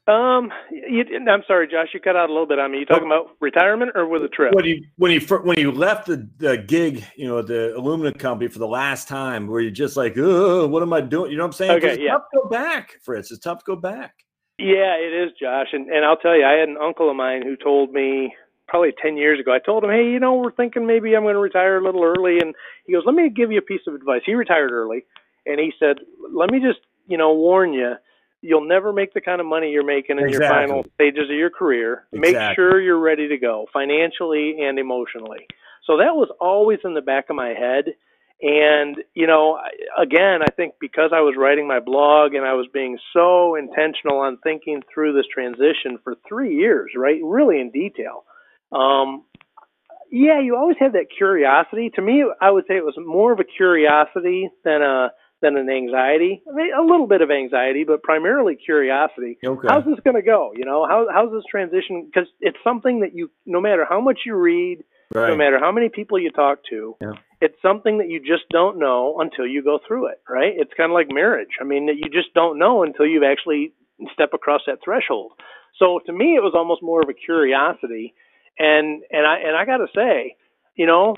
um, you, I'm sorry, Josh. You cut out a little bit on me. You talking about retirement or with a trip? When you when you when you left the, the gig, you know, the aluminum company for the last time, where you're just like, oh, what am I doing? You know what I'm saying? Okay, it's yeah. tough to go back, Fritz. It's tough to go back. Yeah, it is, Josh. And and I'll tell you, I had an uncle of mine who told me probably 10 years ago. I told him, "Hey, you know, we're thinking maybe I'm going to retire a little early." And he goes, "Let me give you a piece of advice." He retired early, and he said, "Let me just, you know, warn you, you'll never make the kind of money you're making in exactly. your final stages of your career. Exactly. Make sure you're ready to go financially and emotionally." So that was always in the back of my head. And, you know, again, I think because I was writing my blog and I was being so intentional on thinking through this transition for three years, right? Really in detail. Um, yeah, you always have that curiosity. To me, I would say it was more of a curiosity than a than an anxiety. I mean, a little bit of anxiety, but primarily curiosity. Okay. How's this going to go? You know, how how's this transition? Because it's something that you, no matter how much you read, right. no matter how many people you talk to, yeah. it's something that you just don't know until you go through it. Right? It's kind of like marriage. I mean, you just don't know until you've actually step across that threshold. So to me, it was almost more of a curiosity and and I and I got to say, you know,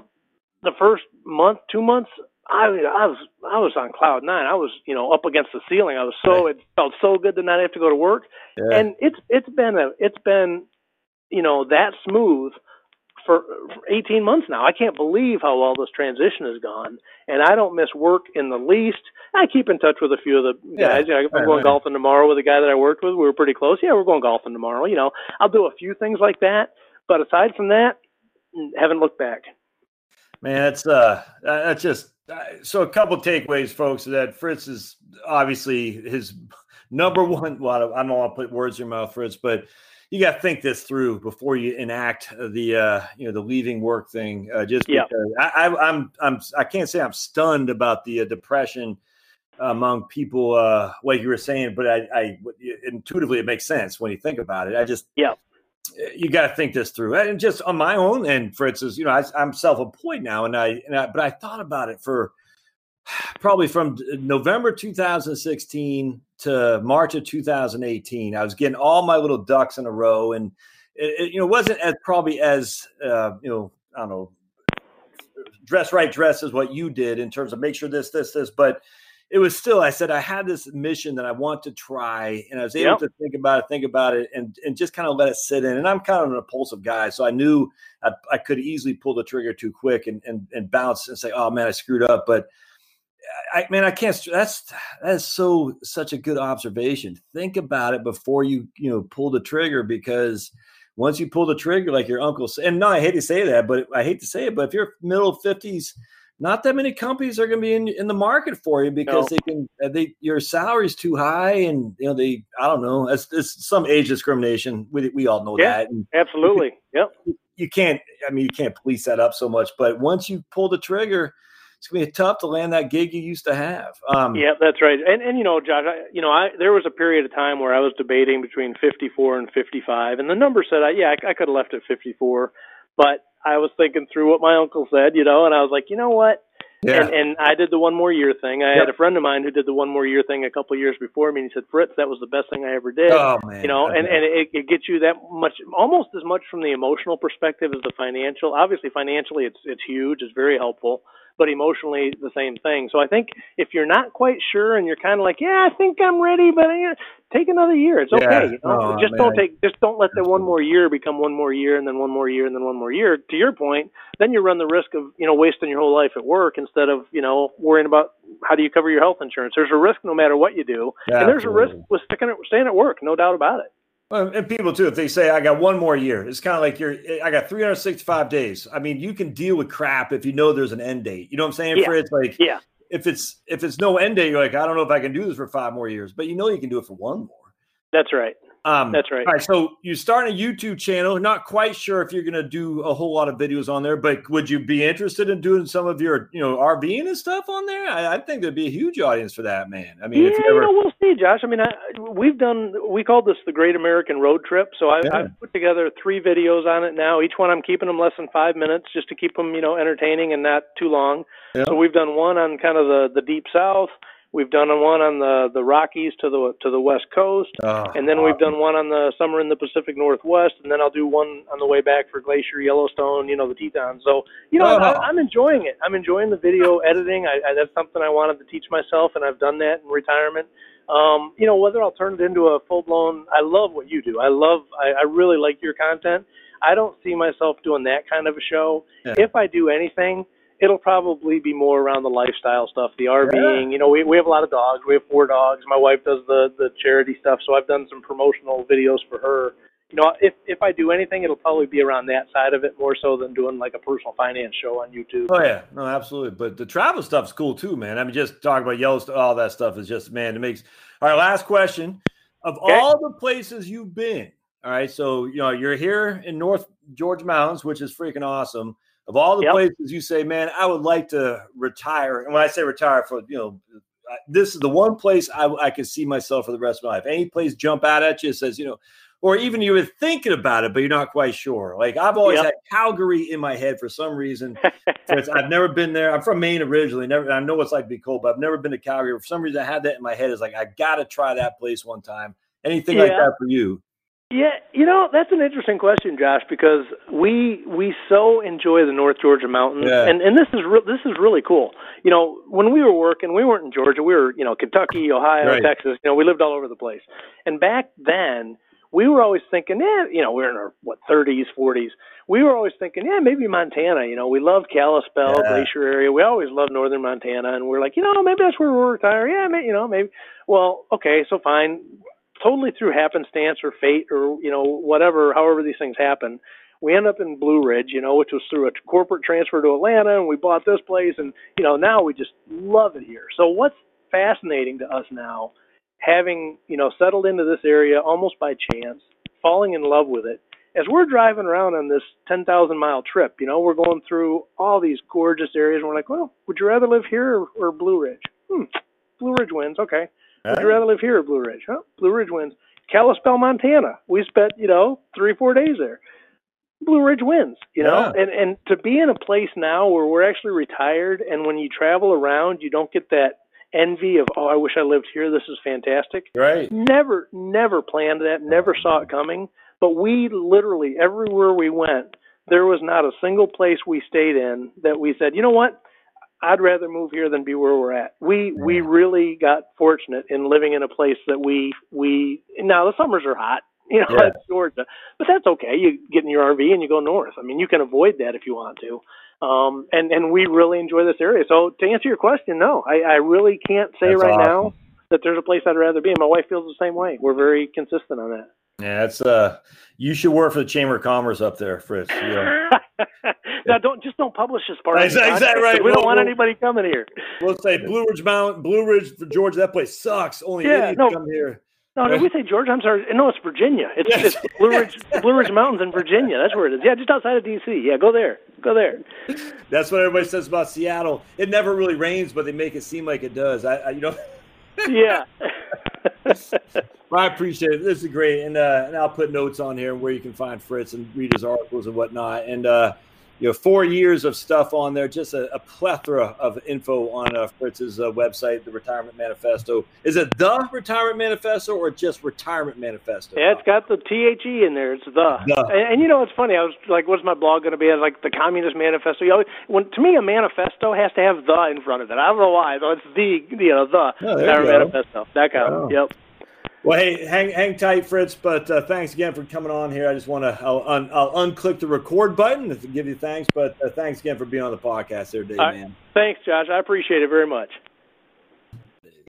the first month, two months, I I was I was on cloud nine. I was you know up against the ceiling. I was so it felt so good to not have to go to work, yeah. and it's it's been a it's been you know that smooth for, for 18 months now. I can't believe how well this transition has gone, and I don't miss work in the least. I keep in touch with a few of the guys. Yeah, you know, I'm right, going right. golfing tomorrow with a guy that I worked with. We were pretty close. Yeah, we're going golfing tomorrow. You know, I'll do a few things like that but aside from that, haven't looked back. Man, that's uh, that's just uh, so. A couple takeaways, folks. That Fritz is obviously his number one. Well, I don't want to put words in your mouth, Fritz, but you got to think this through before you enact the uh, you know the leaving work thing. Uh, just yeah. because I, I, I'm I'm I can't say I'm stunned about the uh, depression among people, uh, what you were saying, but I, I intuitively it makes sense when you think about it. I just yeah you got to think this through. And just on my own end, for instance, you know, I, am self-employed now, and I, and I, but I thought about it for probably from November 2016 to March of 2018. I was getting all my little ducks in a row, and it, it you know wasn't as probably as uh, you know I don't know dress right dress is what you did in terms of make sure this this this, but it was still i said i had this mission that i want to try and i was able yep. to think about it think about it and, and just kind of let it sit in and i'm kind of an impulsive guy so i knew i, I could easily pull the trigger too quick and, and, and bounce and say oh man i screwed up but I man, I can't. That's that is so such a good observation. Think about it before you you know pull the trigger because once you pull the trigger, like your uncle said, and no, I hate to say that, but I hate to say it, but if you're middle fifties, not that many companies are going to be in, in the market for you because no. they can uh, they your salary's too high and you know they I don't know it's, it's some age discrimination we, we all know yeah, that and absolutely yep you can't I mean you can't police that up so much but once you pull the trigger it's gonna be tough to land that gig you used to have. Um, yeah, that's right. And and you know, Josh, I, you know, I there was a period of time where I was debating between 54 and 55, and the number said, I, yeah, I, I could have left at 54, but I was thinking through what my uncle said, you know, and I was like, you know what? Yeah. And, and I did the one more year thing. I yep. had a friend of mine who did the one more year thing a couple of years before me, and he said, "Fritz, that was the best thing I ever did." Oh man! You know, and and it, it gets you that much, almost as much from the emotional perspective as the financial. Obviously, financially, it's it's huge. It's very helpful but emotionally the same thing. So I think if you're not quite sure and you're kind of like, yeah, I think I'm ready, but uh, take another year. It's okay. Yeah. You know? oh, just man. don't take, just don't let the one more year become one more year and then one more year and then one more year. To your point, then you run the risk of you know wasting your whole life at work instead of you know worrying about how do you cover your health insurance. There's a risk no matter what you do, yeah, and there's absolutely. a risk with sticking at, staying at work, no doubt about it. Well, and people too, if they say I got one more year, it's kind of like you're. I got 365 days. I mean, you can deal with crap if you know there's an end date. You know what I'm saying? Yeah. Fritz? like, yeah. If it's if it's no end date, you're like, I don't know if I can do this for five more years, but you know you can do it for one more. That's right. Um, That's right. All right. So you start a YouTube channel. Not quite sure if you're going to do a whole lot of videos on there, but would you be interested in doing some of your, you know, RVing and stuff on there? I, I think there'd be a huge audience for that, man. I mean, yeah, if you ever... we'll see, Josh. I mean, I, we've done. We called this the Great American Road Trip. So I, yeah. I've put together three videos on it now. Each one I'm keeping them less than five minutes, just to keep them, you know, entertaining and not too long. Yeah. So we've done one on kind of the the deep south. We've done one on the the Rockies to the to the west coast, oh, and then we've done one on the summer in the Pacific Northwest, and then I'll do one on the way back for Glacier, Yellowstone, you know, the Tetons. So you know, oh. I, I'm enjoying it. I'm enjoying the video editing. I, I, that's something I wanted to teach myself, and I've done that in retirement. Um, you know, whether I'll turn it into a full blown, I love what you do. I love, I, I really like your content. I don't see myself doing that kind of a show. Yeah. If I do anything, it'll probably be more around the lifestyle stuff, the RVing. Yeah. You know, we we have a lot of dogs. We have four dogs. My wife does the the charity stuff, so I've done some promotional videos for her. You know, if if I do anything, it'll probably be around that side of it more so than doing like a personal finance show on YouTube. Oh yeah, no, absolutely. But the travel stuff's cool too, man. I mean, just talking about Yellowstone, all that stuff is just man, it makes. All right, last question. Of okay. all the places you've been, all right, so you know you're here in North Georgia Mountains, which is freaking awesome. Of all the yep. places you say, man, I would like to retire. And when I say retire, for you know, this is the one place I, I can see myself for the rest of my life. Any place jump out at you says, you know, or even you were thinking about it, but you're not quite sure. Like I've always yep. had Calgary in my head for some reason. I've never been there. I'm from Maine originally. Never. I know it's like to be cold, but I've never been to Calgary. For some reason, I had that in my head. Is like I got to try that place one time. Anything yeah. like that for you? Yeah, you know that's an interesting question, Josh, because we we so enjoy the North Georgia mountains, yeah. and and this is re- this is really cool. You know, when we were working, we weren't in Georgia. We were you know Kentucky, Ohio, right. Texas. You know, we lived all over the place. And back then, we were always thinking, yeah, you know, we we're in our what 30s, 40s. We were always thinking, yeah, maybe Montana. You know, we love Kalispell, yeah. Glacier area. We always loved northern Montana, and we're like, you know, maybe that's where we'll retire. Yeah, maybe, you know, maybe. Well, okay, so fine totally through happenstance or fate or you know whatever however these things happen we end up in blue ridge you know which was through a corporate transfer to atlanta and we bought this place and you know now we just love it here so what's fascinating to us now having you know settled into this area almost by chance falling in love with it as we're driving around on this 10,000 mile trip, you know, we're going through all these gorgeous areas and we're like, well, would you rather live here or, or Blue Ridge? Hmm, Blue Ridge wins. Okay. Would you rather live here or Blue Ridge? Huh? Blue Ridge wins. Kalispell, Montana. We spent, you know, three, four days there. Blue Ridge wins, you know, yeah. and and to be in a place now where we're actually retired, and when you travel around, you don't get that envy of oh, I wish I lived here. This is fantastic. Right. Never, never planned that. Never saw it coming. But we literally everywhere we went, there was not a single place we stayed in that we said, you know what, I'd rather move here than be where we're at. We yeah. we really got fortunate in living in a place that we we now the summers are hot, you know, yeah. it's Georgia, but that's okay. You get in your RV and you go north. I mean, you can avoid that if you want to. Um, and and we really enjoy this area. So to answer your question, no, I, I really can't say that's right awesome. now that there's a place I'd rather be. And my wife feels the same way. We're very consistent on that. Yeah, that's uh, you should work for the Chamber of Commerce up there, Fritz. Yeah. now, don't just don't publish this part. Exactly, exactly right. We we'll, don't want we'll, anybody coming here. We'll say Blue Ridge Mountain, Blue Ridge for Georgia. That place sucks. Only yeah, no, come here. No, no, we say Georgia. I'm sorry. No, it's Virginia. It's, yes. it's Blue Ridge, Blue Ridge Mountains in Virginia. That's where it is. Yeah, just outside of D.C. Yeah, go there. Go there. That's what everybody says about Seattle. It never really rains, but they make it seem like it does. I, I you know. yeah. well, I appreciate it. This is great, and uh, and I'll put notes on here where you can find Fritz and read his articles and whatnot. And uh, you know, four years of stuff on there, just a, a plethora of info on uh, Fritz's uh, website, the Retirement Manifesto. Is it the Retirement Manifesto or just Retirement Manifesto? Yeah, it's got the T H E in there. It's the. the. And, and, you know, it's funny. I was like, "What's my blog going to be?" I was like the Communist Manifesto. You know, when to me, a manifesto has to have the in front of it. I don't know why. Though it's the, you know, the oh, Retirement Manifesto. That kind of. Yep. Well, hey, hang hang tight, Fritz. But uh, thanks again for coming on here. I just want to I'll, un, I'll unclick the record button to give you thanks. But uh, thanks again for being on the podcast there, Dave. man. Thanks, Josh. I appreciate it very much.